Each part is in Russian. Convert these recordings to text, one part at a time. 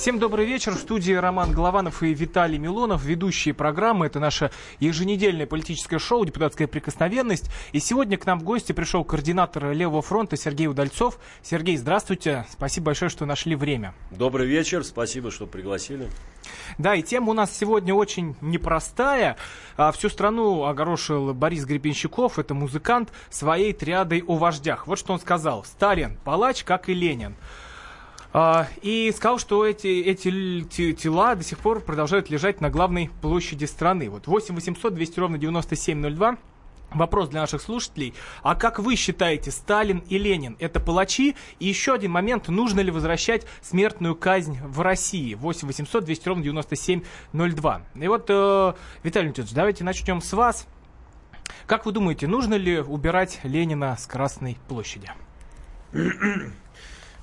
Всем добрый вечер. В студии Роман Голованов и Виталий Милонов, ведущие программы. Это наше еженедельное политическое шоу «Депутатская прикосновенность». И сегодня к нам в гости пришел координатор Левого фронта Сергей Удальцов. Сергей, здравствуйте. Спасибо большое, что нашли время. Добрый вечер. Спасибо, что пригласили. Да, и тема у нас сегодня очень непростая. А, всю страну огорошил Борис Гребенщиков, это музыкант, своей триадой о вождях. Вот что он сказал. Сталин, палач, как и Ленин. А, и сказал, что эти, эти тела до сих пор продолжают лежать на главной площади страны. Вот 8 800 200 ровно 9702. Вопрос для наших слушателей. А как вы считаете, Сталин и Ленин это палачи? И еще один момент. Нужно ли возвращать смертную казнь в России? 8 800 200 ровно 9702. И вот, э, Виталий Леонидович, давайте начнем с вас. Как вы думаете, нужно ли убирать Ленина с Красной площади?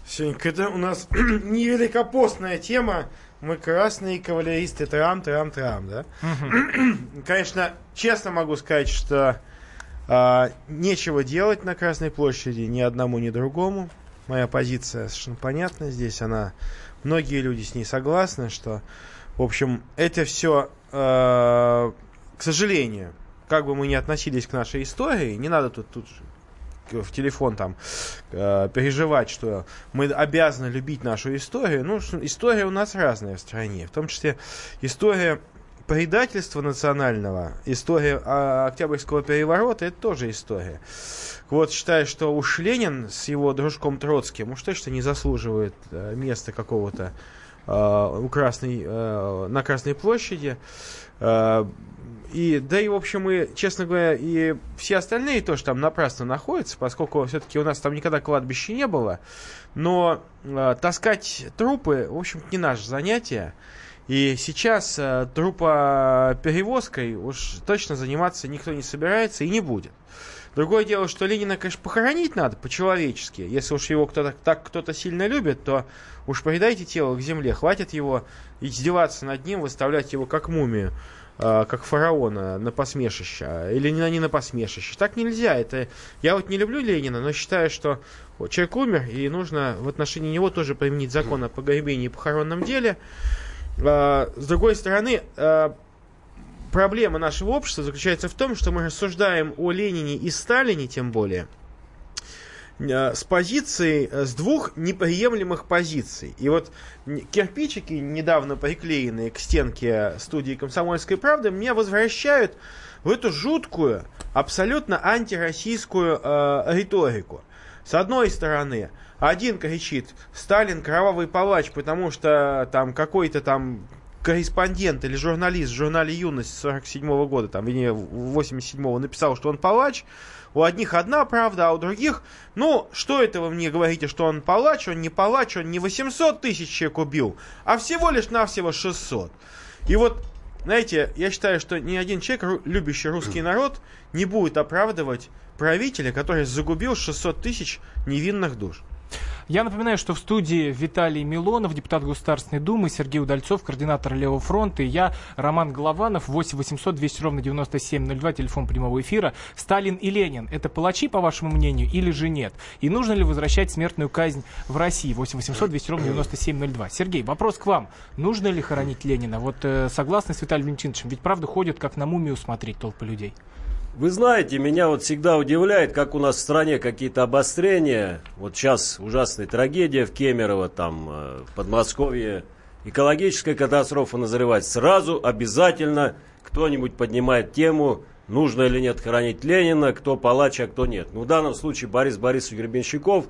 Сенька, это у нас невеликопостная тема. Мы красные кавалеристы, трам, трам, трам, да? Конечно, честно могу сказать, что а, нечего делать на Красной площади ни одному, ни другому. Моя позиция совершенно понятна здесь. Она, многие люди с ней согласны, что, в общем, это все, а, к сожалению, как бы мы ни относились к нашей истории, не надо тут, тут в телефон там э, переживать, что мы обязаны любить нашу историю. Ну, история у нас разная в стране, в том числе история предательства национального, история а, Октябрьского переворота, это тоже история. Вот считаю, что уж Ленин с его дружком Троцким уж точно не заслуживает э, места какого-то э, у Красной, э, на Красной площади. Э, и, да и, в общем, и, честно говоря, и все остальные тоже там напрасно находятся, поскольку все-таки у нас там никогда кладбища не было. Но э, таскать трупы, в общем не наше занятие. И сейчас э, трупоперевозкой уж точно заниматься никто не собирается и не будет. Другое дело, что Ленина, конечно, похоронить надо по-человечески. Если уж его кто-то так кто-то сильно любит, то уж передайте тело к земле. Хватит его издеваться над ним, выставлять его как мумию. А, как фараона на посмешище, или не, не на посмешище. Так нельзя. Это я вот не люблю Ленина, но считаю, что человек умер, и нужно в отношении него тоже применить закон о погребении и похоронном деле. А, с другой стороны, а, проблема нашего общества заключается в том, что мы рассуждаем о Ленине и Сталине, тем более, с позицией, э, с двух неприемлемых позиций. И вот кирпичики, недавно приклеенные к стенке студии «Комсомольской правды», меня возвращают в эту жуткую, абсолютно антироссийскую э, риторику. С одной стороны, один кричит «Сталин кровавый палач», потому что там какой-то там корреспондент или журналист в журнале «Юность» 47 -го года, там, вернее, 87-го написал, что он палач, у одних одна правда, а у других, ну, что это вы мне говорите, что он палач, он не палач, он не 800 тысяч человек убил, а всего лишь навсего 600. И вот, знаете, я считаю, что ни один человек, любящий русский народ, не будет оправдывать правителя, который загубил 600 тысяч невинных душ. Я напоминаю, что в студии Виталий Милонов, депутат Государственной Думы, Сергей Удальцов, координатор Левого фронта, и я, Роман Голованов, 8 800 200 ровно 9702, телефон прямого эфира. Сталин и Ленин – это палачи, по вашему мнению, или же нет? И нужно ли возвращать смертную казнь в России? 8 800 200 ровно 9702. Сергей, вопрос к вам. Нужно ли хоронить Ленина? Вот э, согласны с Виталием Валентиновичем? Ведь правда ходят как на мумию смотреть толпы людей. Вы знаете, меня вот всегда удивляет, как у нас в стране какие-то обострения. Вот сейчас ужасная трагедия в Кемерово, там, э, в Подмосковье. Экологическая катастрофа назревает. Сразу обязательно кто-нибудь поднимает тему, нужно или нет хоронить Ленина, кто палач, а кто нет. Ну, в данном случае Борис Борисович Гребенщиков,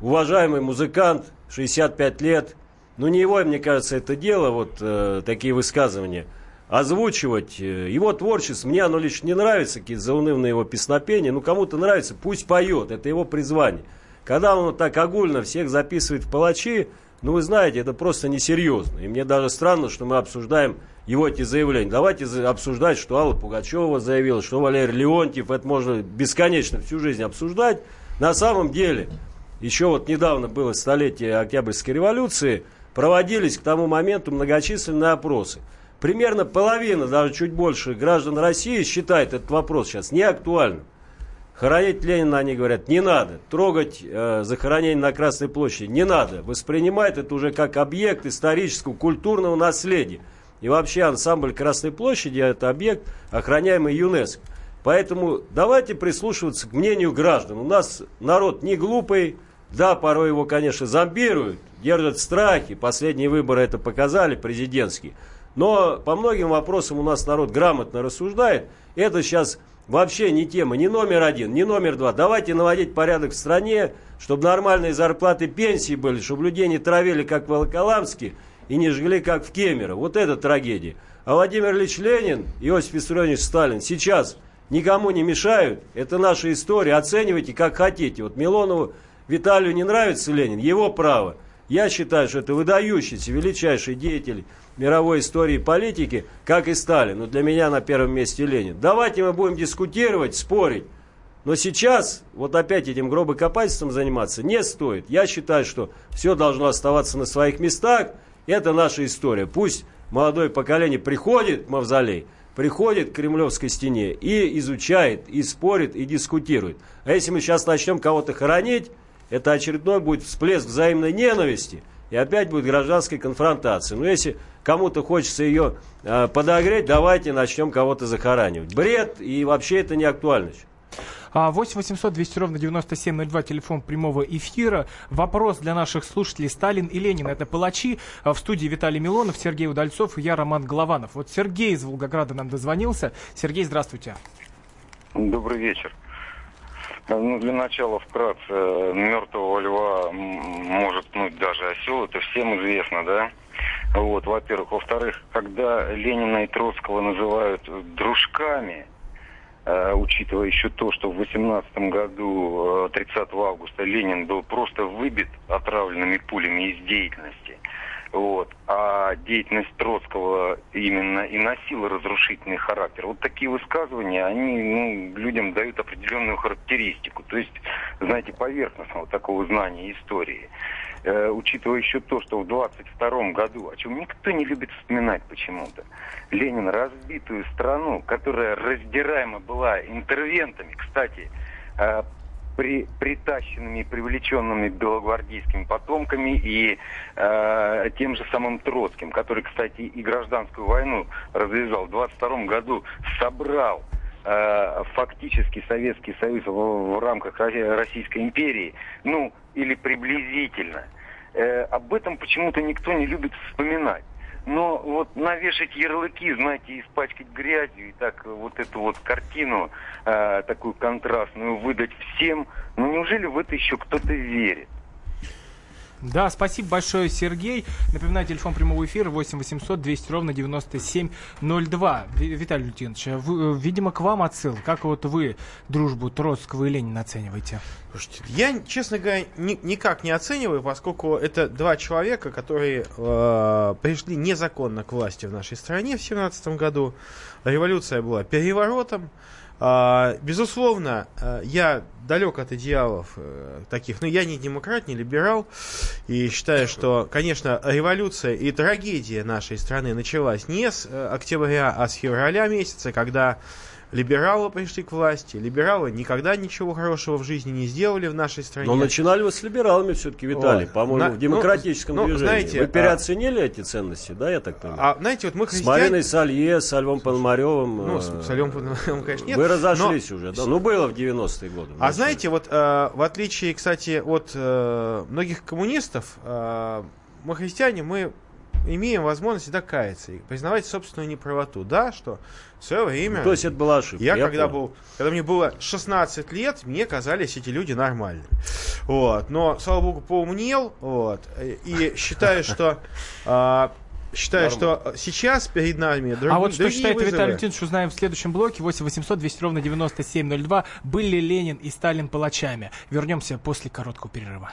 уважаемый музыкант, 65 лет. Ну, не его, мне кажется, это дело, вот э, такие высказывания – озвучивать э, его творчество. Мне оно лично не нравится, какие-то заунывные его песнопения. Ну, кому-то нравится, пусть поет, это его призвание. Когда он так огульно всех записывает в палачи, ну, вы знаете, это просто несерьезно. И мне даже странно, что мы обсуждаем его эти заявления. Давайте обсуждать, что Алла Пугачева заявила, что Валерий Леонтьев. Это можно бесконечно всю жизнь обсуждать. На самом деле, еще вот недавно было столетие Октябрьской революции, проводились к тому моменту многочисленные опросы – примерно половина, даже чуть больше граждан России считает этот вопрос сейчас неактуальным. Хоронить Ленина, они говорят, не надо. Трогать э, захоронение на Красной площади не надо. Воспринимает это уже как объект исторического, культурного наследия. И вообще ансамбль Красной площади – это объект, охраняемый ЮНЕСКО. Поэтому давайте прислушиваться к мнению граждан. У нас народ не глупый, да, порой его, конечно, зомбируют, держат в страхе. Последние выборы это показали, президентские. Но по многим вопросам у нас народ грамотно рассуждает. Это сейчас вообще не тема, не номер один, не номер два. Давайте наводить порядок в стране, чтобы нормальные зарплаты, пенсии были, чтобы людей не травили, как в Волоколамске, и не жгли, как в Кемерово. Вот это трагедия. А Владимир Ильич Ленин, Иосиф Виссарионович Сталин сейчас никому не мешают. Это наша история. Оценивайте, как хотите. Вот Милонову Виталию не нравится Ленин, его право. Я считаю, что это выдающийся, величайший деятель мировой истории политики, как и Сталин. Но для меня на первом месте Ленин. Давайте мы будем дискутировать, спорить. Но сейчас вот опять этим гробокопательством заниматься не стоит. Я считаю, что все должно оставаться на своих местах. Это наша история. Пусть молодое поколение приходит в мавзолей, приходит к Кремлевской стене и изучает, и спорит, и дискутирует. А если мы сейчас начнем кого-то хоронить, это очередной будет всплеск взаимной ненависти, и опять будет гражданская конфронтация. Но если кому-то хочется ее э, подогреть, давайте начнем кого-то захоранивать. Бред, и вообще это не актуально. 8 800 200 ровно 9702, телефон прямого эфира. Вопрос для наших слушателей. Сталин и Ленин – это палачи. А в студии Виталий Милонов, Сергей Удальцов и я, Роман Голованов. Вот Сергей из Волгограда нам дозвонился. Сергей, здравствуйте. Добрый вечер. Ну, для начала вкратце, мертвого льва может пнуть даже осел, это всем известно, да? Вот, во-первых. Во-вторых, когда Ленина и Троцкого называют дружками, э, учитывая еще то, что в 18 году, 30 э, августа, Ленин был просто выбит отравленными пулями из деятельности, вот. А деятельность Троцкого именно и носила разрушительный характер. Вот такие высказывания, они ну, людям дают определенную характеристику. То есть, знаете, поверхностного такого знания истории. Э, учитывая еще то, что в 22 году, о чем никто не любит вспоминать почему-то, Ленин разбитую страну, которая раздираема была интервентами, кстати, э, при, притащенными и привлеченными белогвардейскими потомками и э, тем же самым Троцким, который, кстати, и гражданскую войну развязал. В 22 году собрал э, фактически Советский Союз в, в рамках Российской империи, ну, или приблизительно. Э, об этом почему-то никто не любит вспоминать. Но вот навешать ярлыки, знаете, испачкать грязью и так вот эту вот картину э, такую контрастную выдать всем, ну неужели в это еще кто-то верит? Да, спасибо большое, Сергей. Напоминаю, телефон прямого эфира 8 800 200 ровно 9702. Виталий Лютинович, вы, видимо, к вам отсыл. Как вот вы дружбу Троцкого и Ленина оцениваете? Слушайте, я, честно говоря, ни, никак не оцениваю, поскольку это два человека, которые э, пришли незаконно к власти в нашей стране в 17 году. Революция была переворотом. А, безусловно, э, я далек от идеалов э, таких, но я не демократ, не либерал, и считаю, что, конечно, революция и трагедия нашей страны началась не с э, октября, а с февраля месяца, когда либералы пришли к власти. Либералы никогда ничего хорошего в жизни не сделали в нашей стране. Но начинали вы с либералами все-таки, Виталий, по-моему, На, в демократическом ну, движении. Знаете, вы переоценили а, эти ценности, да, я так понимаю? А, знаете, вот мы христиане... С Мариной Салье, с Львом Пономаревым... Ну, с, с Львом Пономаревым, конечно, нет. Вы разошлись но... уже, да? Ну, было в 90-е годы. А знаете, вот э, в отличие, кстати, от э, многих коммунистов, э, мы христиане, мы имеем возможность всегда каяться и признавать собственную неправоту. Да, что в свое время... Ну, то есть это была ошибка. Я, я когда был, когда мне было 16 лет, мне казались эти люди нормальными. Вот. Но, слава богу, поумнел. Вот. И считаю, что а, Считаю, что сейчас перед нами друг, А вот что считает вызовы. Виталий Леонидович, узнаем в следующем блоке. 8 800 200 ровно 9702. Были Ленин и Сталин палачами. Вернемся после короткого перерыва.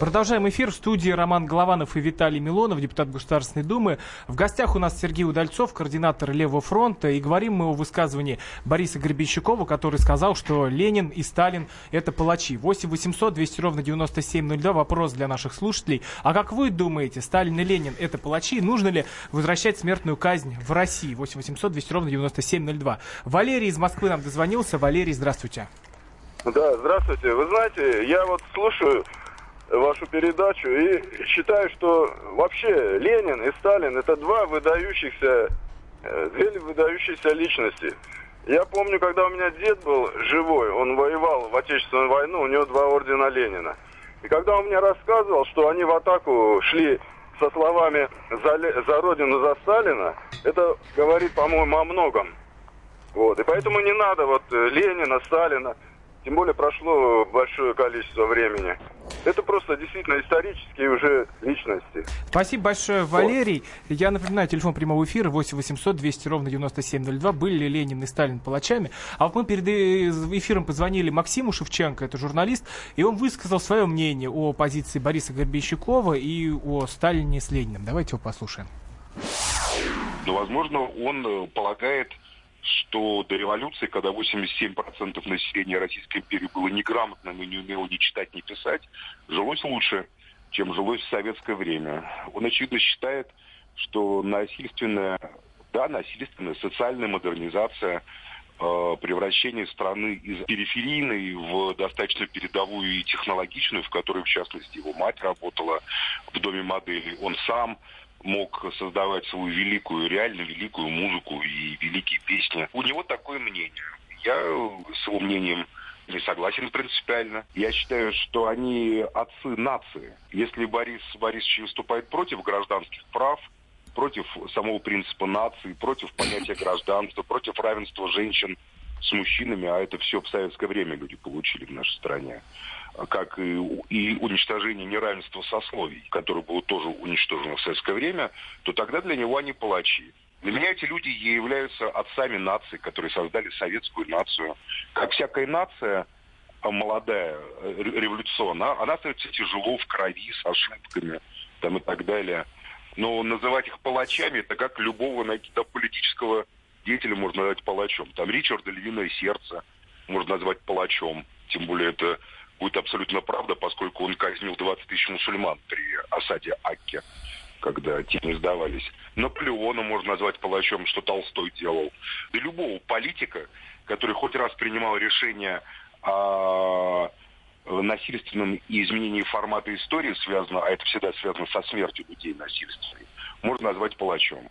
Продолжаем эфир в студии Роман Голованов и Виталий Милонов, депутат Государственной Думы. В гостях у нас Сергей Удальцов, координатор Левого фронта. И говорим мы о высказывании Бориса Гребенщикова, который сказал, что Ленин и Сталин – это палачи. 8 800 200 ровно 9702. Вопрос для наших слушателей. А как вы думаете, Сталин и Ленин – это палачи? Нужно ли возвращать смертную казнь в России? 8 800 200 ровно 9702. Валерий из Москвы нам дозвонился. Валерий, здравствуйте. Да, здравствуйте. Вы знаете, я вот слушаю вашу передачу и считаю, что вообще Ленин и Сталин это два выдающихся, э, две выдающиеся личности. Я помню, когда у меня дед был живой, он воевал в Отечественную войну, у него два ордена Ленина. И когда он мне рассказывал, что они в атаку шли со словами «за, за Родину, за Сталина», это говорит, по-моему, о многом. Вот. И поэтому не надо вот э, Ленина, Сталина тем более прошло большое количество времени. Это просто действительно исторические уже личности. Спасибо большое, Валерий. Вот. Я напоминаю, телефон прямого эфира 8 800 200 ровно 9702. Были ли Ленин и Сталин палачами? А вот мы перед э, эфиром позвонили Максиму Шевченко, это журналист, и он высказал свое мнение о позиции Бориса Горбищукова и о Сталине с Лениным. Давайте его послушаем. Ну, возможно, он э, полагает что до революции, когда 87% населения Российской империи было неграмотным и не умело ни читать, ни писать, жилось лучше, чем жилось в советское время. Он, очевидно, считает, что насильственная, да, насильственная социальная модернизация, э, превращение страны из периферийной в достаточно передовую и технологичную, в которой, в частности, его мать работала в доме модели, он сам мог создавать свою великую, реально великую музыку и великие песни. У него такое мнение. Я с его мнением не согласен принципиально. Я считаю, что они отцы нации. Если Борис Борисович выступает против гражданских прав, против самого принципа нации, против понятия гражданства, против равенства женщин с мужчинами, а это все в советское время люди получили в нашей стране, как и, и уничтожение неравенства сословий, которое было тоже уничтожено в советское время, то тогда для него они палачи. Для меня эти люди являются отцами нации, которые создали советскую нацию. Как всякая нация, а, молодая, э, революционная, она остается тяжело в крови, с ошибками там, и так далее. Но называть их палачами, это как любого да, политического деятеля можно назвать палачом. Там Ричарда Львиное Сердце можно назвать палачом. Тем более это будет абсолютно правда, поскольку он казнил 20 тысяч мусульман при осаде Акки, когда те не сдавались. Наполеона можно назвать палачом, что Толстой делал. И любого политика, который хоть раз принимал решение о насильственном изменении формата истории связано, а это всегда связано со смертью людей насильственной, можно назвать палачом.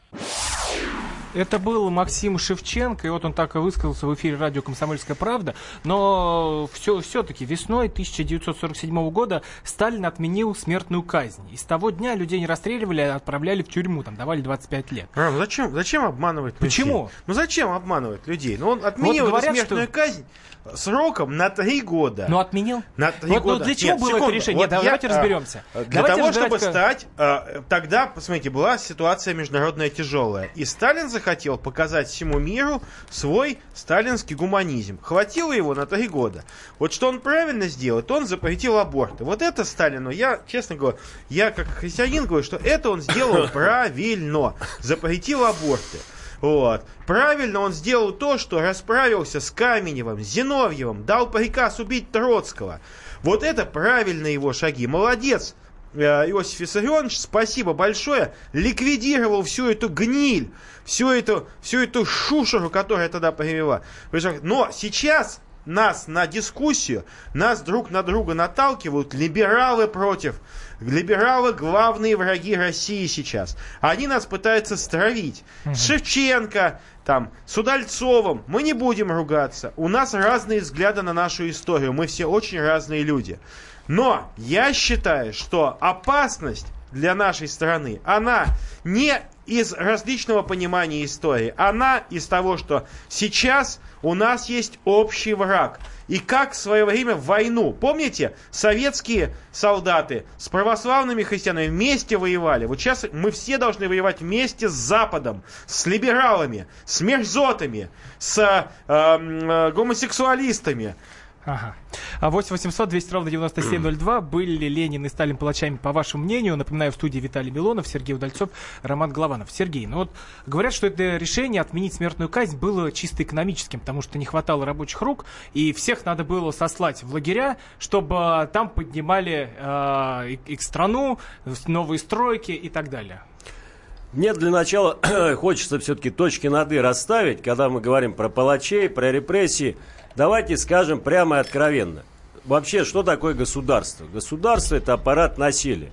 Это был Максим Шевченко, и вот он так и высказался в эфире радио «Комсомольская правда». Но все, все-таки весной 1947 года Сталин отменил смертную казнь. И с того дня людей не расстреливали, а отправляли в тюрьму, там давали 25 лет. Рам, зачем, зачем обманывать людей? Почему? Ну зачем обманывать людей? Ну он отменил вот говорят, смертную что... казнь сроком на три года. Ну отменил? На три вот, года. Ну, для чего Нет, было секунду. это решение? Вот Нет, я, давайте разберемся. Для давайте того, чтобы стать... А, тогда, посмотрите, была ситуация международная тяжелая. И Сталин захотел показать всему миру свой сталинский гуманизм. Хватило его на три года. Вот что он правильно сделал, то он запретил аборты. Вот это Сталину, я, честно говорю, я как христианин говорю, что это он сделал правильно. Запретил аборты. Вот. Правильно он сделал то, что расправился с Каменевым, Зиновьевым, дал приказ убить Троцкого. Вот это правильные его шаги. Молодец, Иосиф Виссарионович, спасибо большое, ликвидировал всю эту гниль, всю эту, всю эту шушеру, которая тогда привела. Но сейчас нас на дискуссию, нас друг на друга наталкивают либералы против. Либералы главные враги России сейчас. Они нас пытаются стравить. С Шевченко, там, с Удальцовым. Мы не будем ругаться. У нас разные взгляды на нашу историю. Мы все очень разные люди. Но я считаю, что опасность для нашей страны, она не из различного понимания истории, она из того, что сейчас у нас есть общий враг. И как в свое время в войну, помните, советские солдаты с православными христианами вместе воевали. Вот сейчас мы все должны воевать вместе с Западом, с либералами, с мерзотами, с э, э, гомосексуалистами. Ага. А 8 800 200 ровно 9702. Были ли Ленин и Сталин палачами, по вашему мнению? Напоминаю, в студии Виталий Милонов, Сергей Удальцов, Роман Голованов. Сергей, ну вот говорят, что это решение отменить смертную казнь было чисто экономическим, потому что не хватало рабочих рук, и всех надо было сослать в лагеря, чтобы там поднимали э, их страну, новые стройки и так далее. Нет, для начала хочется все-таки точки над «и» расставить, когда мы говорим про палачей, про репрессии. Давайте скажем прямо и откровенно. Вообще, что такое государство? Государство – это аппарат насилия.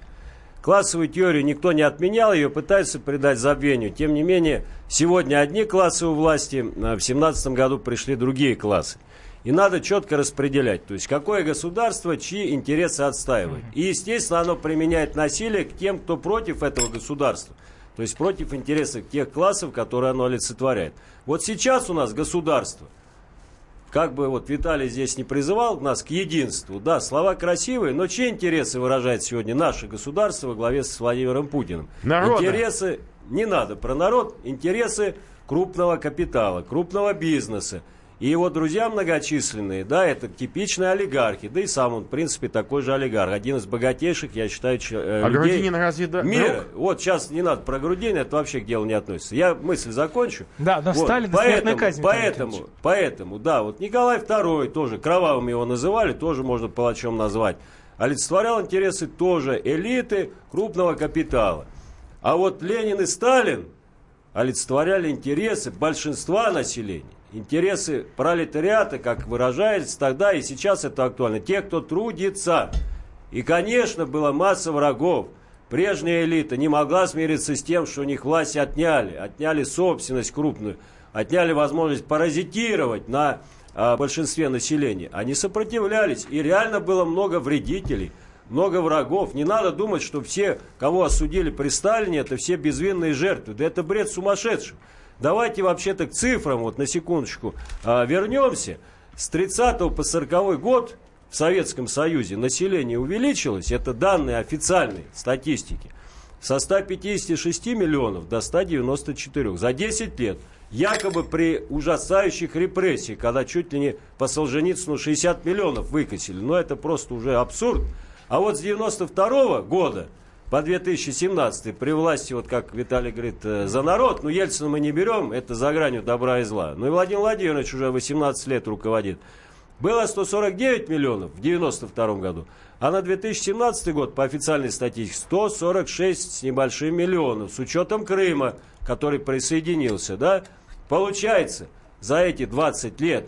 Классовую теорию никто не отменял, ее пытаются придать забвению. Тем не менее, сегодня одни классы у власти, а в 17 году пришли другие классы. И надо четко распределять, то есть какое государство, чьи интересы отстаивает. И, естественно, оно применяет насилие к тем, кто против этого государства. То есть против интересов тех классов, которые оно олицетворяет. Вот сейчас у нас государство – как бы вот Виталий здесь не призывал нас к единству, да, слова красивые, но чьи интересы выражает сегодня наше государство во главе с Владимиром Путиным? Народа. Интересы, не надо про народ, интересы крупного капитала, крупного бизнеса. И его друзья многочисленные, да, это типичные олигархи, да и сам он, в принципе, такой же олигарх, один из богатейших, я считаю, э, А людей Грудинин разве да, мира. друг? Вот сейчас не надо про Грудинина, это вообще к делу не относится. Я мысль закончу. Да, но Вот, Сталин поэтому, казнь, поэтому, Витальевич. поэтому, да, вот Николай II тоже, кровавым его называли, тоже можно палачом назвать. Олицетворял интересы тоже элиты крупного капитала. А вот Ленин и Сталин олицетворяли интересы большинства населения. Интересы пролетариата, как выражается тогда и сейчас это актуально. Те, кто трудится. И, конечно, была масса врагов. Прежняя элита не могла смириться с тем, что у них власть отняли. Отняли собственность крупную. Отняли возможность паразитировать на а, большинстве населения. Они сопротивлялись. И реально было много вредителей, много врагов. Не надо думать, что все, кого осудили при Сталине, это все безвинные жертвы. Да это бред сумасшедший. Давайте вообще-то к цифрам, вот на секундочку, а, вернемся. С 30 по 40 год в Советском Союзе население увеличилось, это данные официальной статистики, со 156 миллионов до 194 за 10 лет. Якобы при ужасающих репрессиях, когда чуть ли не по Солженицыну 60 миллионов выкосили. Но это просто уже абсурд. А вот с 92 года по 2017 при власти, вот как Виталий говорит, э, за народ, ну Ельцина мы не берем, это за гранью добра и зла. Ну и Владимир Владимирович уже 18 лет руководит. Было 149 миллионов в 92 году, а на 2017 год по официальной статистике 146 с небольшим миллионов, с учетом Крыма, который присоединился, да. Получается, за эти 20 лет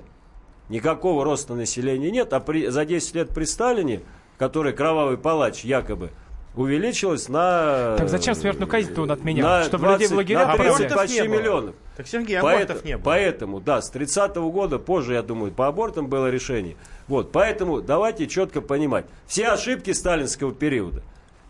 никакого роста населения нет, а при, за 10 лет при Сталине, который кровавый палач якобы, увеличилось на... Так зачем смертную казнь-то он отменял? на Чтобы людей в 20, лагеря на 30 отправлять? почти не было. миллионов. Так, Сергей, абортов не было. Поэтому, да, с 30 года, позже, я думаю, по абортам было решение. Вот, поэтому давайте четко понимать. Все ошибки сталинского периода,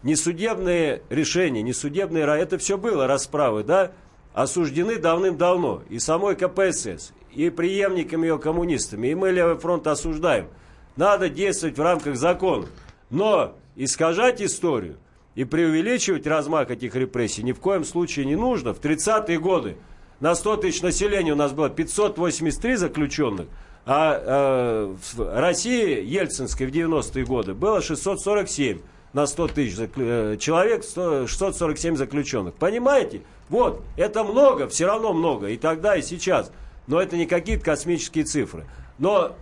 несудебные решения, несудебные, это все было расправы, да, осуждены давным-давно и самой КПСС, и преемниками ее коммунистами, и мы Левый фронт осуждаем. Надо действовать в рамках закона. Но искажать историю и преувеличивать размах этих репрессий ни в коем случае не нужно. В 30-е годы на 100 тысяч населения у нас было 583 заключенных, а э, в России, Ельцинской, в 90-е годы было 647 на 100 тысяч заклю- э, человек, 100 647 заключенных. Понимаете? Вот, это много, все равно много, и тогда, и сейчас. Но это не какие-то космические цифры. Но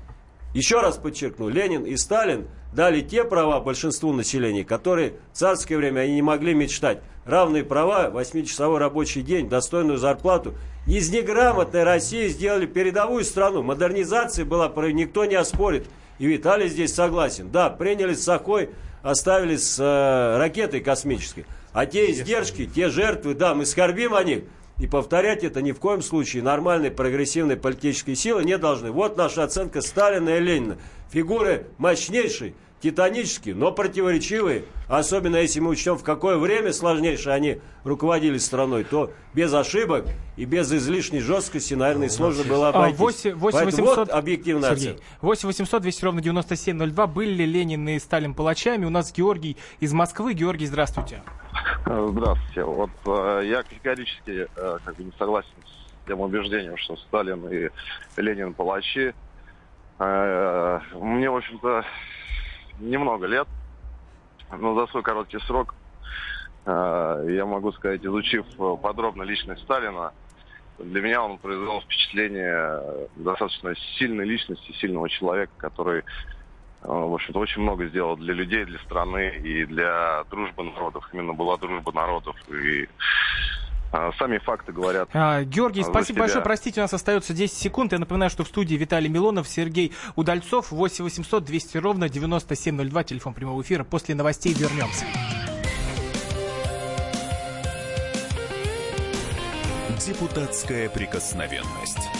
еще раз подчеркну, Ленин и Сталин дали те права большинству населения, которые в царское время они не могли мечтать. Равные права, 8-часовой рабочий день, достойную зарплату Из неграмотной России сделали передовую страну. Модернизация была, никто не оспорит. И Виталий здесь согласен. Да, приняли с Сахой, оставили с э, ракетой космической. А те издержки, те жертвы, да, мы скорбим о них. И повторять это ни в коем случае нормальной прогрессивной политической силы не должны. Вот наша оценка Сталина и Ленина. Фигуры мощнейшие, титанические, но противоречивые. Особенно если мы учтем, в какое время сложнейшее они руководили страной, то без ошибок и без излишней жесткости, наверное, ну, сложно было а, обойтись. 8, 8 800... вот объективная Сергей, 8 800 200 ровно 9702. Были ли Ленин и Сталин палачами? У нас Георгий из Москвы. Георгий, здравствуйте. Здравствуйте. Вот э, я категорически э, как бы не согласен с тем убеждением, что Сталин и Ленин палачи. Э, мне, в общем-то, немного лет, но за свой короткий срок э, я могу сказать, изучив подробно личность Сталина, для меня он произвел впечатление достаточно сильной личности, сильного человека, который, э, в общем-то, очень много сделал для людей, для страны и для дружбы народов. Именно была дружба народов. И а, Сами факты говорят. А, Георгий, спасибо себя. большое. Простите, у нас остается 10 секунд. Я напоминаю, что в студии Виталий Милонов, Сергей Удальцов, 8 800 200 ровно 9702, телефон прямого эфира. После новостей вернемся. Депутатская прикосновенность.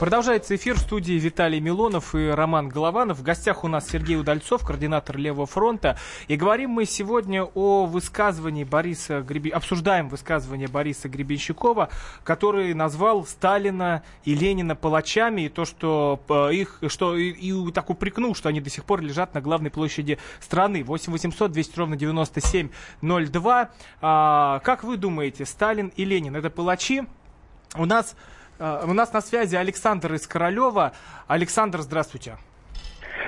Продолжается эфир в студии Виталий Милонов и Роман Голованов. В гостях у нас Сергей Удальцов, координатор Левого фронта. И говорим мы сегодня о высказывании Бориса Гребен... Обсуждаем высказывание Бориса Гребенщикова, который назвал Сталина и Ленина палачами, и то, что э, их, что и, и так упрекнул, что они до сих пор лежат на главной площади страны. 8 800 200 ровно 9702. А, как вы думаете, Сталин и Ленин это палачи? У нас у нас на связи Александр из Королева. Александр, здравствуйте.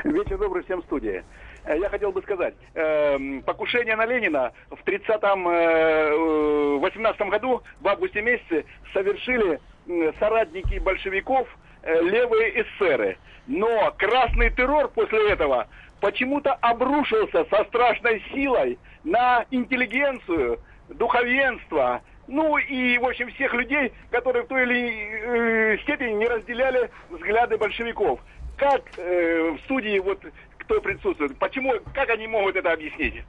Вечер добрый всем студии. Э, я хотел бы сказать, э, покушение на Ленина в 30-м, э, 18 году, в августе месяце, совершили соратники большевиков, э, левые эсеры. Но красный террор после этого почему-то обрушился со страшной силой на интеллигенцию, духовенство, ну и, в общем, всех людей, которые в той или иной э, степени не разделяли взгляды большевиков. Как э, в студии вот кто присутствует, почему, как они могут это объяснить?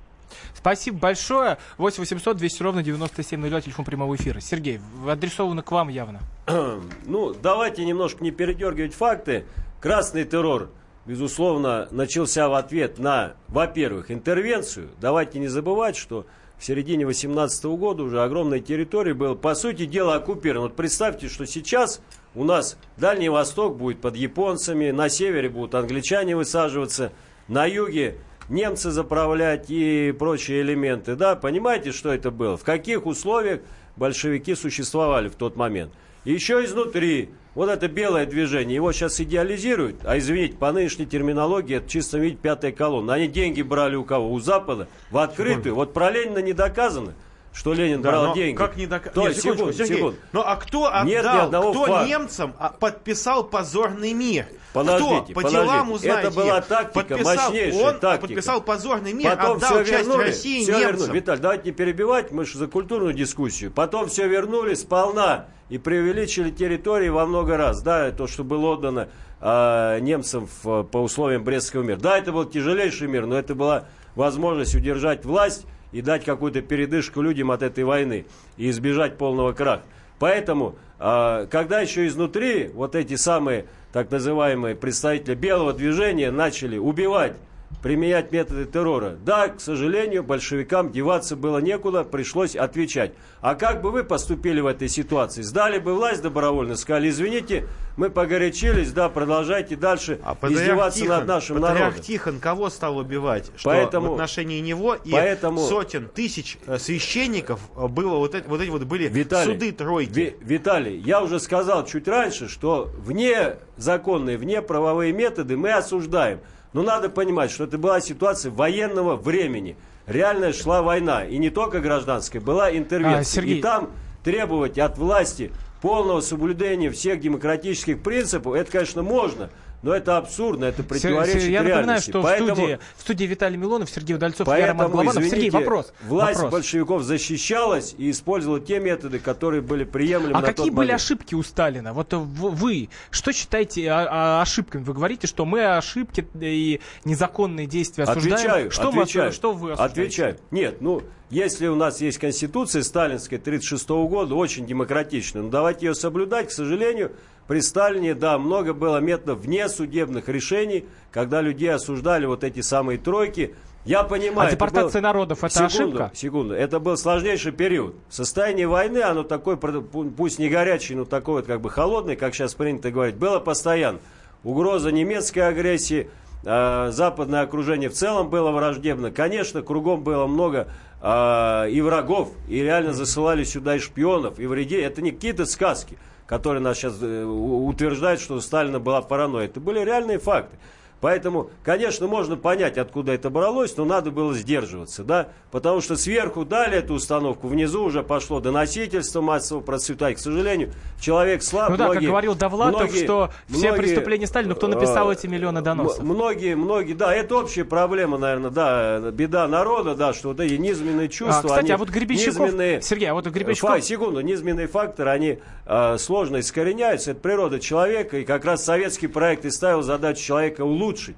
Спасибо большое. 8 800 200 ровно 9702, телефон прямого эфира. Сергей, адресовано к вам явно. ну, давайте немножко не передергивать факты. Красный террор, безусловно, начался в ответ на, во-первых, интервенцию. Давайте не забывать, что в середине 18 года уже огромная территория была, по сути дела, оккупирована. Вот представьте, что сейчас у нас Дальний Восток будет под японцами, на севере будут англичане высаживаться, на юге немцы заправлять и прочие элементы. Да, понимаете, что это было? В каких условиях большевики существовали в тот момент? Еще изнутри вот это белое движение, его сейчас идеализируют, а извините, по нынешней терминологии это чисто видеть пятая колонна. Они деньги брали у кого? У Запада в открытую. Вот про Ленина не доказано что Ленин да, брал деньги. Как не док... Нет, секунд, секунд. Ну а кто отдал, Нет кто факта. немцам а, подписал позорный мир? Подождите, кто? По подождите. делам узнаете. Это была тактика, подписал, мощнейшая он тактика. подписал позорный мир, Потом отдал все часть вернули, России все немцам. Вернули. Виталь, давайте не перебивать, мы же за культурную дискуссию. Потом все вернули сполна и преувеличили территории во много раз. Да, то, что было отдано э, немцам в, по условиям Брестского мира. Да, это был тяжелейший мир, но это была возможность удержать власть и дать какую-то передышку людям от этой войны и избежать полного краха. Поэтому, э, когда еще изнутри вот эти самые так называемые представители белого движения начали убивать применять методы террора. Да, к сожалению, большевикам деваться было некуда, пришлось отвечать. А как бы вы поступили в этой ситуации? Сдали бы власть добровольно, сказали, извините, мы погорячились, да, продолжайте дальше А издеваться Тихон, над нашим Патриарх народом. Тихон кого стал убивать? Что Поэтому- в отношении него и поэтому- сотен тысяч э, священников э, было вот эти вот, эти вот были Виталий, суды тройки. Ви- Виталий, я уже сказал чуть раньше, что вне законные, вне правовые методы мы осуждаем. Но надо понимать, что это была ситуация военного времени. Реально шла война. И не только гражданская, была интервенция. А, Сергей- И там требовать от власти полного соблюдения всех демократических принципов, это, конечно, можно. Но это абсурдно, это противоречит Сер- Я напоминаю, что Поэтому- в студии, в студии Виталий Милонов, Сергей Удальцов, я Роман Поэтому, Голованов. Сергей, извините, вопрос. власть вопрос. большевиков защищалась и использовала те методы, которые были приемлемы А какие были момент. ошибки у Сталина? Вот вы что считаете ошибками? Вы говорите, что мы ошибки и незаконные действия осуждаем. Отвечаю, что, отвечаю. осу- что вы осуждаете? Отвечаю. Нет, ну, если у нас есть конституция сталинская 1936 года, очень демократичная, но давайте ее соблюдать, к сожалению, при Сталине, да, много было методов вне судебных решений, когда людей осуждали вот эти самые тройки. Я понимаю... А депортация был- народов это секунду, ошибка? Секунду, это был сложнейший период. Состояние войны, оно такое, пусть не горячее, но такое вот как бы холодное, как сейчас принято говорить, было постоянно. Угроза немецкой агрессии, э, западное окружение в целом было враждебно. Конечно, кругом было много э, и врагов, и реально засылали сюда и шпионов, и вредей. Это не какие-то сказки, которые нас сейчас э, утверждают, что у Сталина была паранойя. Это были реальные факты. Поэтому, конечно, можно понять, откуда это бралось, но надо было сдерживаться, да, потому что сверху дали эту установку, внизу уже пошло доносительство массово процветать. К сожалению, человек слаб. Ну да, как многие- говорил Довлатов, многие- что все многие, преступления Сталина, кто написал э, эти миллионы доносов? Многие, многие, да, это общая проблема, наверное, да, беда народа, да, что вот эти низменные чувства, А, кстати, они а вот Гребенщиков- низменные- Сергей, а вот Гребенщиков- Фа- секунду, низменные факторы, они э, сложно искореняются, это природа человека, и как раз советский проект и ставил задачу человека улучшить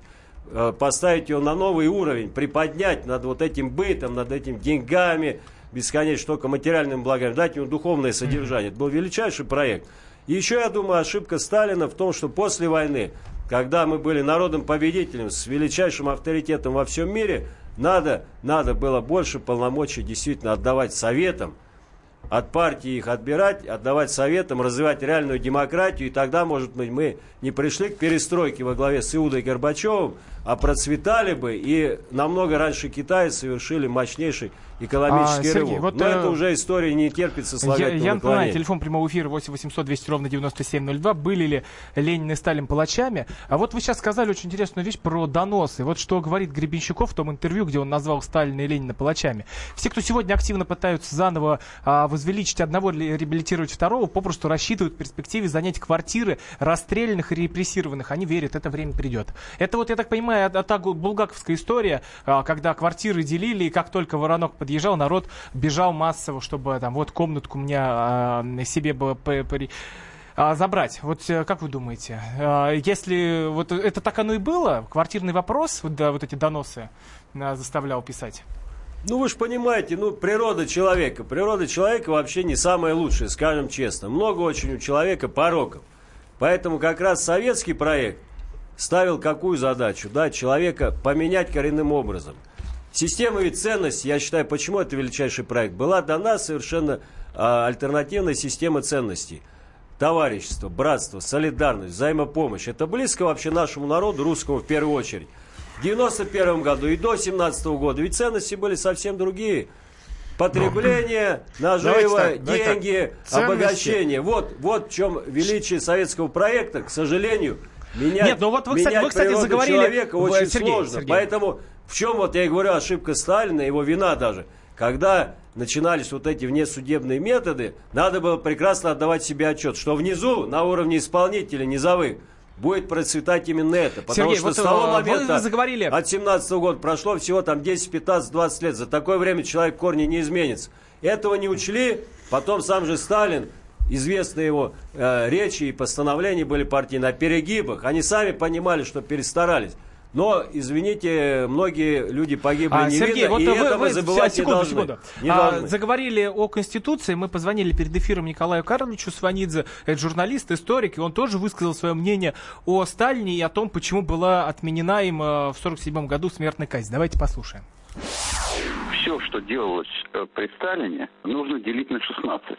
э, поставить его на новый уровень, приподнять над вот этим бытом, над этим деньгами, бесконечно только материальным благами, дать ему духовное содержание. Это был величайший проект. И еще, я думаю, ошибка Сталина в том, что после войны, когда мы были народом-победителем с величайшим авторитетом во всем мире, надо, надо было больше полномочий действительно отдавать советам, от партии их отбирать, отдавать советам, развивать реальную демократию, и тогда, может быть, мы не пришли к перестройке во главе с Иудой Горбачевым, а процветали бы и намного раньше Китая совершили мощнейший экономический А, Сергей, рывок. вот, Но э, это уже история не терпит Я, сослагательного я напоминаю, наклонения. телефон прямого эфира 8 800 200 ровно 9702. Были ли Ленин и Сталин палачами? А вот вы сейчас сказали очень интересную вещь про доносы. Вот что говорит Гребенщиков в том интервью, где он назвал Сталина и Ленина палачами. Все, кто сегодня активно пытаются заново а, возвеличить одного или реабилитировать второго, попросту рассчитывают в перспективе занять квартиры расстрелянных и репрессированных. Они верят, это время придет. Это вот, я так понимаю, от- от булгаковская история, а, когда квартиры делили, и как только воронок подъезжал, народ бежал массово, чтобы там вот комнатку мне а, себе бы а, забрать. Вот э, как вы думаете, а, если вот это так оно и было, квартирный вопрос, вот, да, вот эти доносы а, заставлял писать? Ну, вы же понимаете, ну, природа человека. Природа человека вообще не самая лучшая, скажем честно. Много очень у человека пороков. Поэтому как раз советский проект ставил какую задачу? Да, человека поменять коренным образом. Система ведь ценностей, я считаю, почему это величайший проект, была дана совершенно а, альтернативная система ценностей. Товарищество, братство, солидарность, взаимопомощь. Это близко вообще нашему народу, русскому в первую очередь. В 91 году и до 17 года ведь ценности были совсем другие. Потребление, наживо, Давайте так, деньги, обогащение. Вот, вот в чем величие советского проекта, к сожалению, менять, Нет, ну вот вы, кстати, вы, кстати, заговорили- человека Вы- очень Сергей, сложно. Сергей. Поэтому в чем вот я и говорю ошибка Сталина, его вина даже. Когда начинались вот эти внесудебные методы, надо было прекрасно отдавать себе отчет, что внизу, на уровне исполнителей низовых, будет процветать именно это. Потому Сергей, что вот, с того э, вы момента, заговорили- от 17 года прошло всего там 10, 15, 20 лет. За такое время человек в корне не изменится. Этого не учли, потом сам же Сталин, известные его э, речи и постановления были партии на перегибах. Они сами понимали, что перестарались. Но, извините, многие люди погибли А, невинно, Сергей, вот и вы, этого вы забывать секунду, не должны. секунду. Не А, должны. заговорили о Конституции, мы позвонили перед эфиром Николаю Карловичу Сванидзе, это журналист, историк, и он тоже высказал свое мнение о Сталине и о том, почему была отменена им э, в 47 году смертная казнь. Давайте послушаем. Все, что делалось э, при Сталине, нужно делить на 16.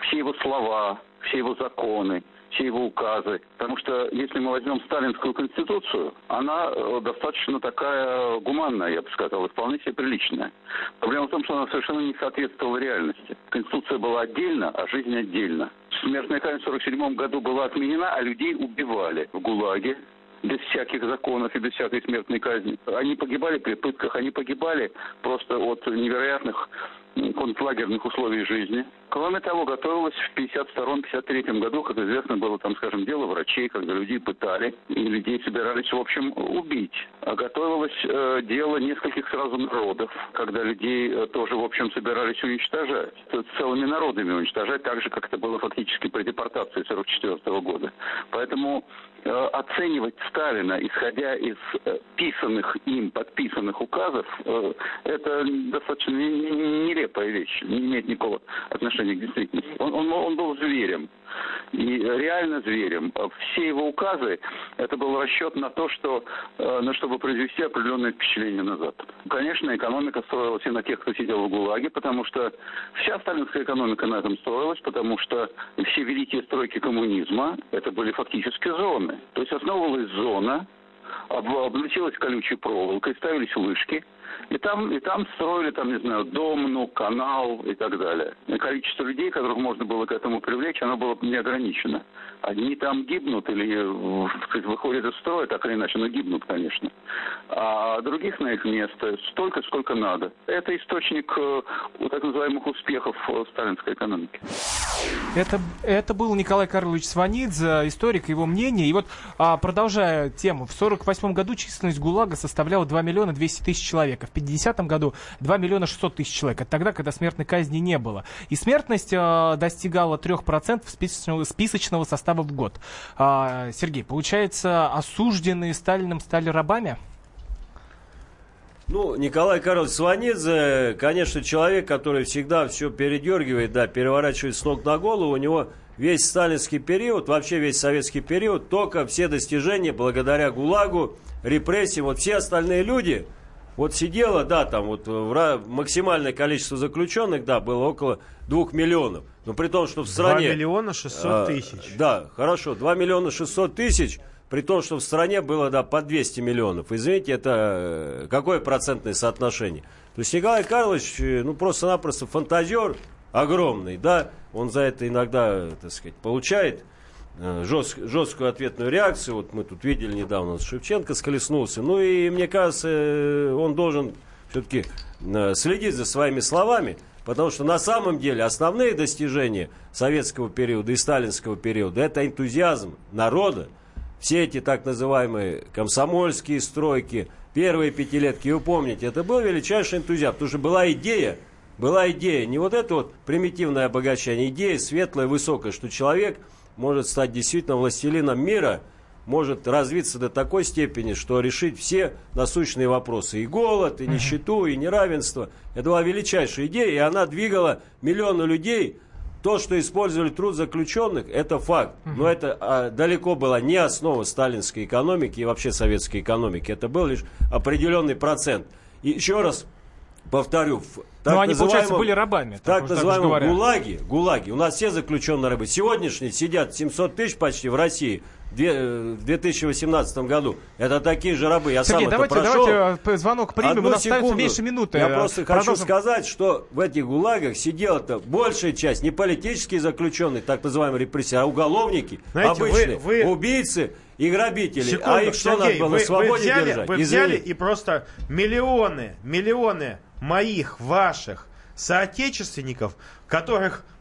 Все его слова, все его законы, все его указы. Потому что если мы возьмем сталинскую конституцию, она э, достаточно такая гуманная, я бы сказал, и вполне себе приличная. Проблема в том, что она совершенно не соответствовала реальности. Конституция была отдельно, а жизнь отдельно. Смертная казнь в 1947 году была отменена, а людей убивали в ГУЛАГе, без всяких законов и без всякой смертной казни. Они погибали при пытках, они погибали просто от невероятных концлагерных условий жизни. Кроме того, готовилось в 52-53 году, как известно, было там, скажем, дело врачей, когда людей пытали, и людей собирались, в общем, убить. А готовилось э, дело нескольких сразу народов, когда людей э, тоже, в общем, собирались уничтожать. Целыми народами уничтожать, так же, как это было фактически при депортации 44 года. Поэтому э, оценивать Сталина, исходя из э, писанных им, подписанных указов, э, это достаточно не- не- нелепая вещь, не имеет никакого отношения к действительности. Он, он, он был зверем, и реально зверем. Все его указы, это был расчет на то, что, на чтобы произвести определенное впечатление назад. Конечно, экономика строилась и на тех, кто сидел в ГУЛАГе, потому что вся сталинская экономика на этом строилась, потому что все великие стройки коммунизма, это были фактически зоны. То есть основывалась зона, об- облучилась колючей проволокой, ставились вышки, и там, и там строили, там, не знаю, дом, ну, канал и так далее. И количество людей, которых можно было к этому привлечь, оно было не ограничено. Одни там гибнут или э, сказать, выходят из строя, так или иначе, но гибнут, конечно. А других на их место столько, сколько надо. Это источник э, так называемых успехов э, сталинской экономики. Это, это был Николай Карлович Сванидзе, историк, его мнение. И вот, а, продолжая тему, в 48 году численность ГУЛАГа составляла 2 миллиона 200 тысяч человек, а в 50 году 2 миллиона 600 тысяч человек. Это тогда, когда смертной казни не было. И смертность а, достигала 3% списочного, списочного состава в год. А, Сергей, получается, осужденные Сталиным стали рабами? Ну, Николай Карлович Сванидзе, конечно, человек, который всегда все передергивает, да, переворачивает с ног на голову. У него весь сталинский период, вообще весь советский период, только все достижения благодаря ГУЛАГу, репрессиям. Вот все остальные люди, вот сидело, да, там вот в максимальное количество заключенных, да, было около двух миллионов. Но при том, что в 2 стране... миллиона 600 а, тысяч. Да, хорошо, 2 миллиона 600 тысяч, при том, что в стране было, да, по 200 миллионов. Извините, это э, какое процентное соотношение? То есть Николай Карлович, э, ну, просто-напросто фантазер огромный, да, он за это иногда, так сказать, получает э, жест- жесткую ответную реакцию. Вот мы тут видели недавно, Шевченко схлестнулся. Ну и мне кажется, он должен все-таки следить за своими словами, потому что на самом деле основные достижения советского периода и сталинского периода это энтузиазм народа. Все эти так называемые комсомольские стройки, первые пятилетки, вы помните, это был величайший энтузиазм, потому что была идея, была идея, не вот это вот примитивное обогащение, идея светлая, высокая, что человек может стать действительно властелином мира, может развиться до такой степени, что решить все насущные вопросы. И голод, и нищету, и неравенство. Это была величайшая идея, и она двигала миллионы людей. То, что использовали труд заключенных, это факт. Но это а, далеко была не основа сталинской экономики и вообще советской экономики. Это был лишь определенный процент. И еще раз повторю, в так Ну, они, получается, были рабами. в так так так называемом говоря. ГУЛАГе, ГУЛАГе, у нас все заключенные рабы. Сегодняшние сидят 700 тысяч почти в России в 2018 году. Это такие же рабы. Я Сергей, сам давайте, это прошел. давайте э, звонок примем. Одну У нас секунду. меньше минуты. Я Э, просто продолжим. хочу сказать, что в этих ГУЛАГах сидела-то большая часть не политические заключенные, так называемые репрессии, а уголовники, Знаете, вы- обычные, вы- убийцы и грабители. Секунду, а их что Сергей, надо было вы, на свободе вы взяли, держать? Вы Извини. взяли и просто миллионы, миллионы моих, ваших соотечественников, которых э,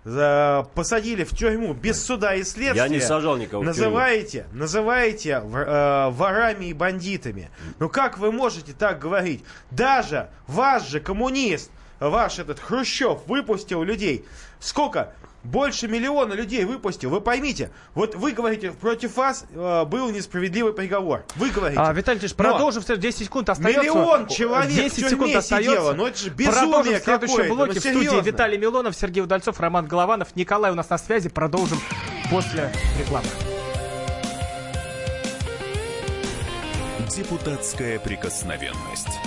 посадили в тюрьму без суда и следствия. Я не сажал никого в тюрьму. Называете, называете в- э, ворами и бандитами. Ну как вы можете так говорить? Даже ваш же коммунист, ваш этот Хрущев выпустил людей. Сколько? Больше миллиона людей выпустил. Вы поймите, вот вы говорите, против вас э, был несправедливый приговор. Вы говорите. А, Виталий Ильич, продолжим, 10 секунд остается. Миллион человек 10 секунд остается. Сидело. Ну это же безумие Продолжим в следующем блоке ну, в студии Виталий Милонов, Сергей Удальцов, Роман Голованов. Николай у нас на связи. Продолжим после рекламы. Депутатская прикосновенность.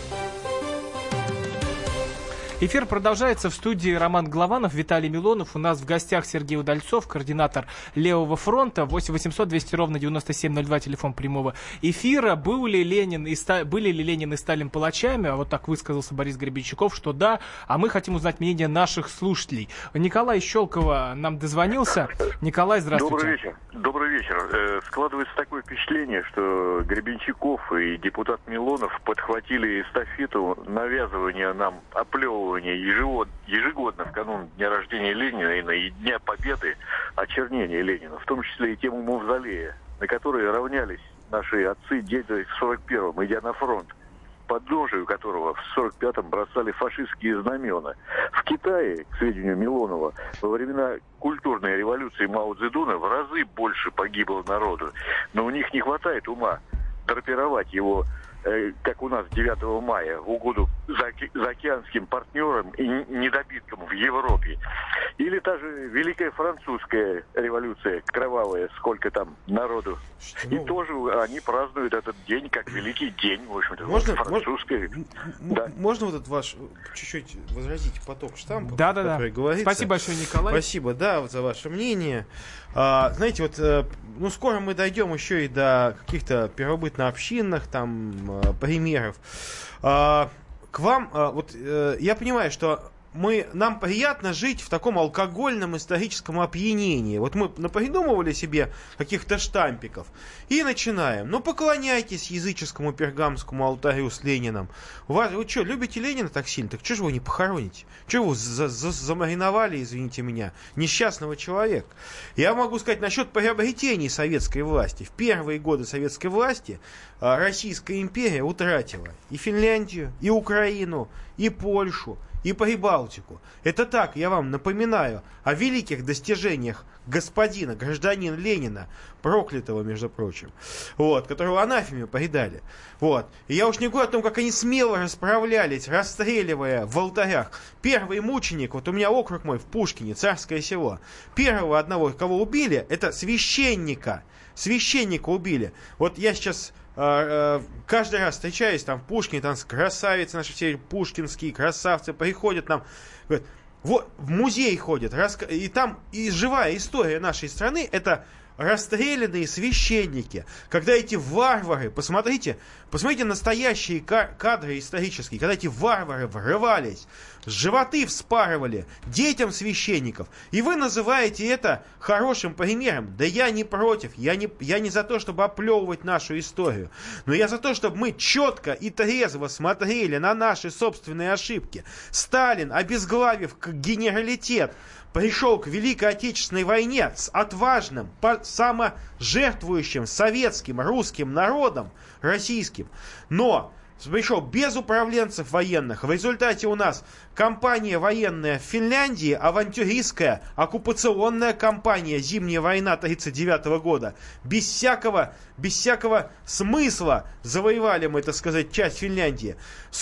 Эфир продолжается в студии Роман Главанов, Виталий Милонов. У нас в гостях Сергей Удальцов, координатор Левого фронта. 8 800 200 ровно 9702, телефон прямого эфира. Был ли Ленин и Ста... Были ли Ленин и Сталин палачами? А вот так высказался Борис Гребенщиков, что да. А мы хотим узнать мнение наших слушателей. Николай Щелкова нам дозвонился. Николай, здравствуйте. Добрый вечер. Добрый вечер. Э, складывается такое впечатление, что Гребенщиков и депутат Милонов подхватили эстафету навязывания нам оплевывания ежегодно, ежегодно в канун дня рождения Ленина и Дня Победы очернения Ленина, в том числе и тему Мавзолея, на которые равнялись наши отцы, деды в 41-м, идя на фронт подножию которого в 45-м бросали фашистские знамена. В Китае, к сведению Милонова, во времена культурной революции Мао Цзэдуна в разы больше погибло народу. Но у них не хватает ума драпировать его как у нас 9 мая, в угоду заокеанским партнерам и недобиткам в Европе. Или та же Великая Французская революция, кровавая, сколько там народу. Что? И тоже они празднуют этот день как великий день, в общем-то, можно, французская. Можно, да. можно вот этот ваш чуть-чуть возразить поток штампа? Да, да, да. Спасибо большое, Николай. Спасибо, да, вот за ваше мнение. А, знаете, вот, э, ну, скоро мы дойдем еще и до каких-то первобытно-общинных там э, примеров. А, к вам, а, вот э, я понимаю, что мы, нам приятно жить в таком алкогольном историческом опьянении. Вот мы напридумывали себе каких-то штампиков и начинаем. Ну, поклоняйтесь языческому пергамскому алтарю с Лениным. У вас, вы что, любите Ленина так сильно? Так что же вы не похороните? Чего вы за, за, замариновали, извините меня, несчастного человека? Я могу сказать насчет приобретений советской власти. В первые годы советской власти а, Российская империя утратила и Финляндию, и Украину, и Польшу, и Прибалтику. Это так, я вам напоминаю о великих достижениях господина, гражданина Ленина, проклятого, между прочим, вот, которого анафеме предали. Вот. И я уж не говорю о том, как они смело расправлялись, расстреливая в алтарях. Первый мученик, вот у меня округ мой в Пушкине, царское село. Первого одного, кого убили, это священника. Священника убили. Вот я сейчас каждый раз встречаюсь там в Пушкине, там красавицы наши все пушкинские, красавцы приходят нам, говорят, вот в музей ходят, и там и живая история нашей страны, это расстрелянные священники, когда эти варвары, посмотрите, посмотрите настоящие кадры исторические, когда эти варвары врывались, животы вспарывали детям священников, и вы называете это хорошим примером. Да я не против, я не, я не за то, чтобы оплевывать нашу историю, но я за то, чтобы мы четко и трезво смотрели на наши собственные ошибки. Сталин, обезглавив генералитет, пришел к Великой Отечественной войне с отважным, саможертвующим советским, русским народом, российским, но пришел без управленцев военных. В результате у нас компания военная в Финляндии, авантюристская, оккупационная компания «Зимняя война» 1939 года. Без всякого, без всякого смысла завоевали мы, так сказать, часть Финляндии.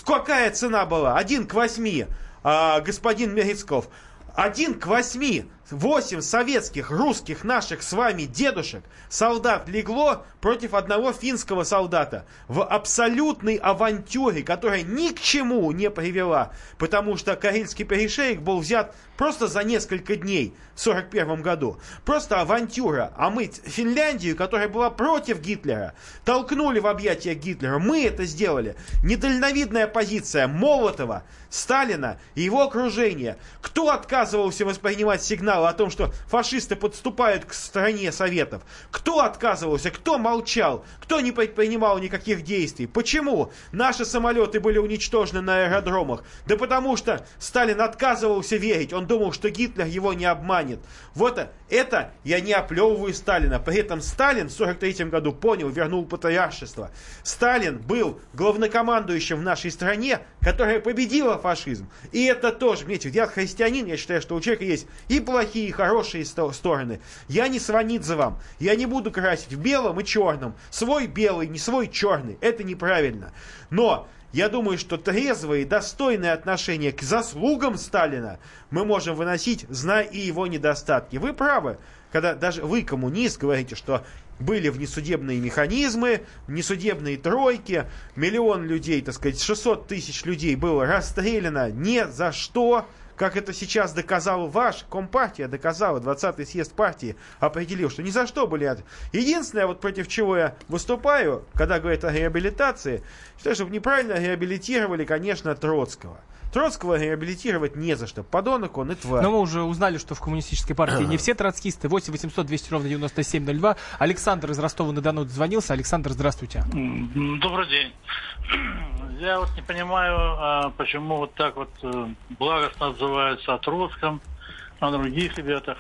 Какая цена была? Один к восьми. А, господин Мерецков, один к восьми 8 советских, русских, наших с вами дедушек, солдат легло против одного финского солдата в абсолютной авантюре, которая ни к чему не привела, потому что Карельский перешеек был взят просто за несколько дней в 1941 году. Просто авантюра. А мы Финляндию, которая была против Гитлера, толкнули в объятия Гитлера. Мы это сделали. Недальновидная позиция Молотова, Сталина и его окружения. Кто отказывался воспринимать сигналы о том, что фашисты подступают к стране Советов? Кто отказывался? Кто молчал? Кто не предпринимал никаких действий? Почему наши самолеты были уничтожены на аэродромах? Да потому что Сталин отказывался верить. Он думал, что Гитлер его не обманет. Вот это я не оплевываю Сталина. При этом Сталин в 1943 году понял, вернул патриаршество. Сталин был главнокомандующим в нашей стране, которая победила фашизм. И это тоже, видите, я христианин, я считаю, что у человека есть и плохие, и хорошие стороны. Я не Сванидзе вам. Я не буду красить в белом и черном. Свой белый, не свой черный. Это неправильно. Но я думаю, что трезвое и достойное отношение к заслугам Сталина мы можем выносить, зная и его недостатки. Вы правы, когда даже вы, коммунист, говорите, что были внесудебные механизмы, внесудебные тройки, миллион людей, так сказать, 600 тысяч людей было расстреляно не за что, как это сейчас доказал ваш Компартия, доказала, 20-й съезд партии определил, что ни за что были... Единственное, вот против чего я выступаю, когда говорят о реабилитации, считаю, чтобы неправильно реабилитировали, конечно, Троцкого. Троцкого реабилитировать не за что. Подонок он и тварь. Но мы уже узнали, что в коммунистической партии не все троцкисты. 8 800 200 ровно 9702. Александр из Ростова-на-Дону звонился. Александр, здравствуйте. Добрый день. Я вот не понимаю, а почему вот так вот э, благостно отзываются о Троцком, о других ребятах.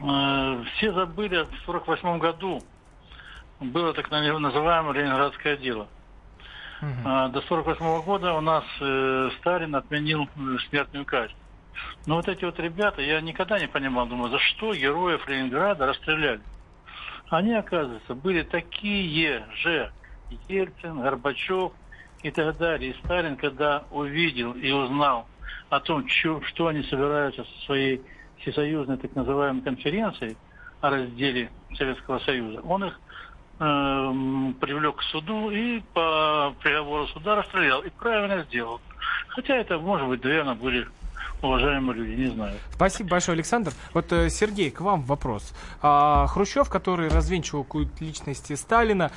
Э, все забыли, в 1948 году было так называемое Ленинградское дело. Uh-huh. До 1948 года у нас э, Сталин отменил смертную казнь. Но вот эти вот ребята, я никогда не понимал, думаю, за что героев Ленинграда расстреляли. Они, оказывается, были такие же Ельцин, Горбачев и так далее. И Сталин, когда увидел и узнал о том, что, они собираются со своей всесоюзной так называемой конференцией о разделе Советского Союза, он их э, привлек к суду и по приговору суда расстрелял. И правильно сделал. Хотя это, может быть, наверное, были уважаемые люди, не знаю. Спасибо большое, Александр. Вот, э, Сергей, к вам вопрос. А, Хрущев, который развенчивал культ личности Сталина,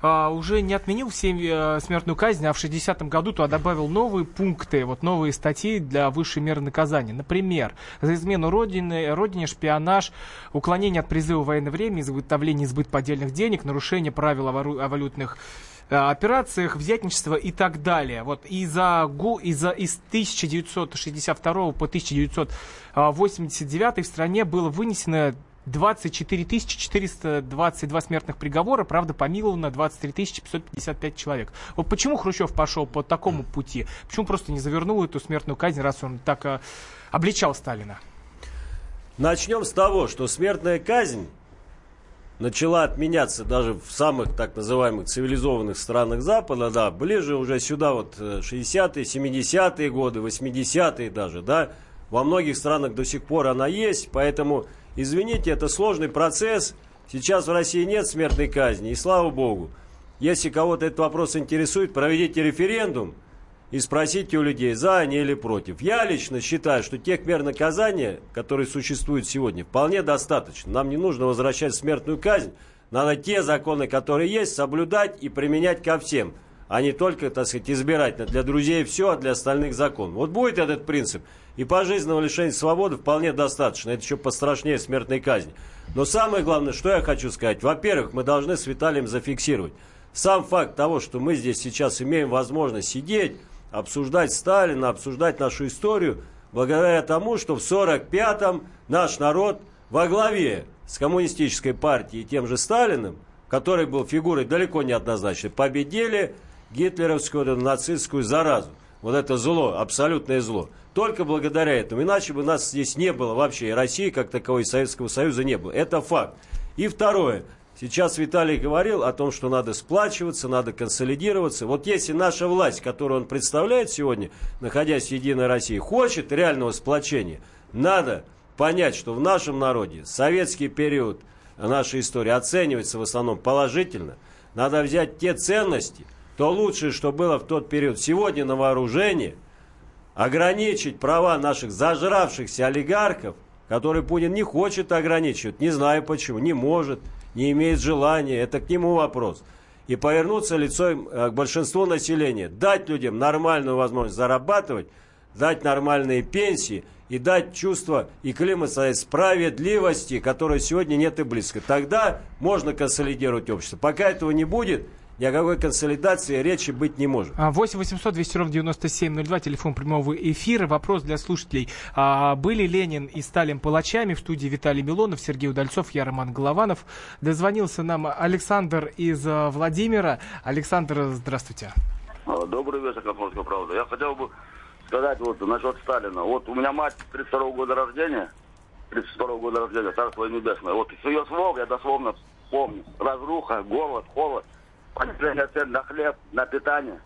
а, уже не отменил а, смертную казнь, а в 60-м году то добавил новые пункты, вот новые статьи для высшей меры наказания. Например, за измену родины, родине, шпионаж, уклонение от призыва в военное время, изготовление и сбыт поддельных денег, нарушение правил о валютных Э, операциях, взятничество и так далее. Вот и за, и за из 1962 по 1989 в стране было вынесено 24 422 смертных приговора, правда, помиловано 23 555 человек. Вот почему Хрущев пошел по такому пути? Почему просто не завернул эту смертную казнь, раз он так э, обличал Сталина? Начнем с того, что смертная казнь начала отменяться даже в самых так называемых цивилизованных странах Запада, да, ближе уже сюда вот 60-е, 70-е годы, 80-е даже, да, во многих странах до сих пор она есть, поэтому, извините, это сложный процесс, сейчас в России нет смертной казни, и слава богу. Если кого-то этот вопрос интересует, проведите референдум, и спросите у людей, за они или против. Я лично считаю, что тех мер наказания, которые существуют сегодня, вполне достаточно. Нам не нужно возвращать смертную казнь. Надо те законы, которые есть, соблюдать и применять ко всем, а не только, так сказать, избирательно. Для друзей все, а для остальных закон. Вот будет этот принцип. И пожизненного лишения свободы вполне достаточно. Это еще пострашнее смертной казни. Но самое главное, что я хочу сказать. Во-первых, мы должны с Виталием зафиксировать. Сам факт того, что мы здесь сейчас имеем возможность сидеть, обсуждать Сталина, обсуждать нашу историю, благодаря тому, что в 45-м наш народ во главе с коммунистической партией и тем же Сталиным, который был фигурой далеко не однозначной, победили гитлеровскую нацистскую заразу. Вот это зло, абсолютное зло. Только благодаря этому. Иначе бы нас здесь не было вообще. И России как таковой, и Советского Союза не было. Это факт. И второе. Сейчас Виталий говорил о том, что надо сплачиваться, надо консолидироваться. Вот если наша власть, которую он представляет сегодня, находясь в Единой России, хочет реального сплочения, надо понять, что в нашем народе советский период нашей истории оценивается в основном положительно, надо взять те ценности, то лучшее, что было в тот период сегодня на вооружении, ограничить права наших зажравшихся олигархов, которые Путин не хочет ограничивать, не знаю почему, не может, не имеет желания, это к нему вопрос. И повернуться лицом э, к большинству населения, дать людям нормальную возможность зарабатывать, дать нормальные пенсии и дать чувство и климат справедливости, которой сегодня нет и близко. Тогда можно консолидировать общество. Пока этого не будет, ни о какой консолидации речи быть не может. 8 800 200 ровно 9702, телефон прямого эфира. Вопрос для слушателей. А, были Ленин и Сталин палачами? В студии Виталий Милонов, Сергей Удальцов, я Роман Голованов. Дозвонился нам Александр из а, Владимира. Александр, здравствуйте. А, добрый вечер, Комсомольская правда. Я хотел бы сказать вот насчет Сталина. Вот у меня мать 32 года рождения, 32 года рождения, Царство Небесное. Вот ее слов я дословно помню. Разруха, голод, холод понижение цен на хлеб, на питание.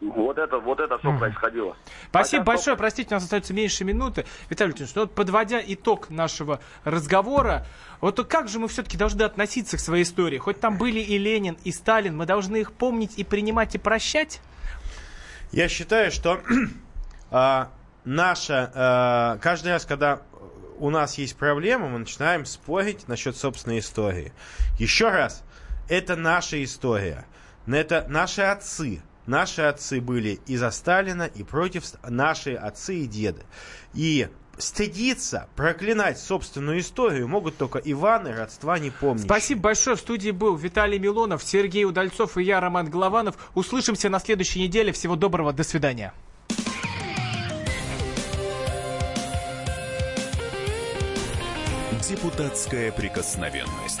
Вот это, вот это все происходило. Спасибо Хотя большое. Только... Простите, у нас остается меньше минуты. Виталий Леонидович, ну вот подводя итог нашего разговора, вот как же мы все-таки должны относиться к своей истории? Хоть там были и Ленин, и Сталин, мы должны их помнить и принимать, и прощать? Я считаю, что а, наша... А, каждый раз, когда у нас есть проблема, мы начинаем спорить насчет собственной истории. Еще раз, это наша история. Это наши отцы. Наши отцы были и за Сталина, и против наши отцы и деды. И стыдиться, проклинать собственную историю могут только Иваны, родства не помнят. Спасибо большое. В студии был Виталий Милонов, Сергей Удальцов и я, Роман Голованов. Услышимся на следующей неделе. Всего доброго. До свидания. Депутатская прикосновенность.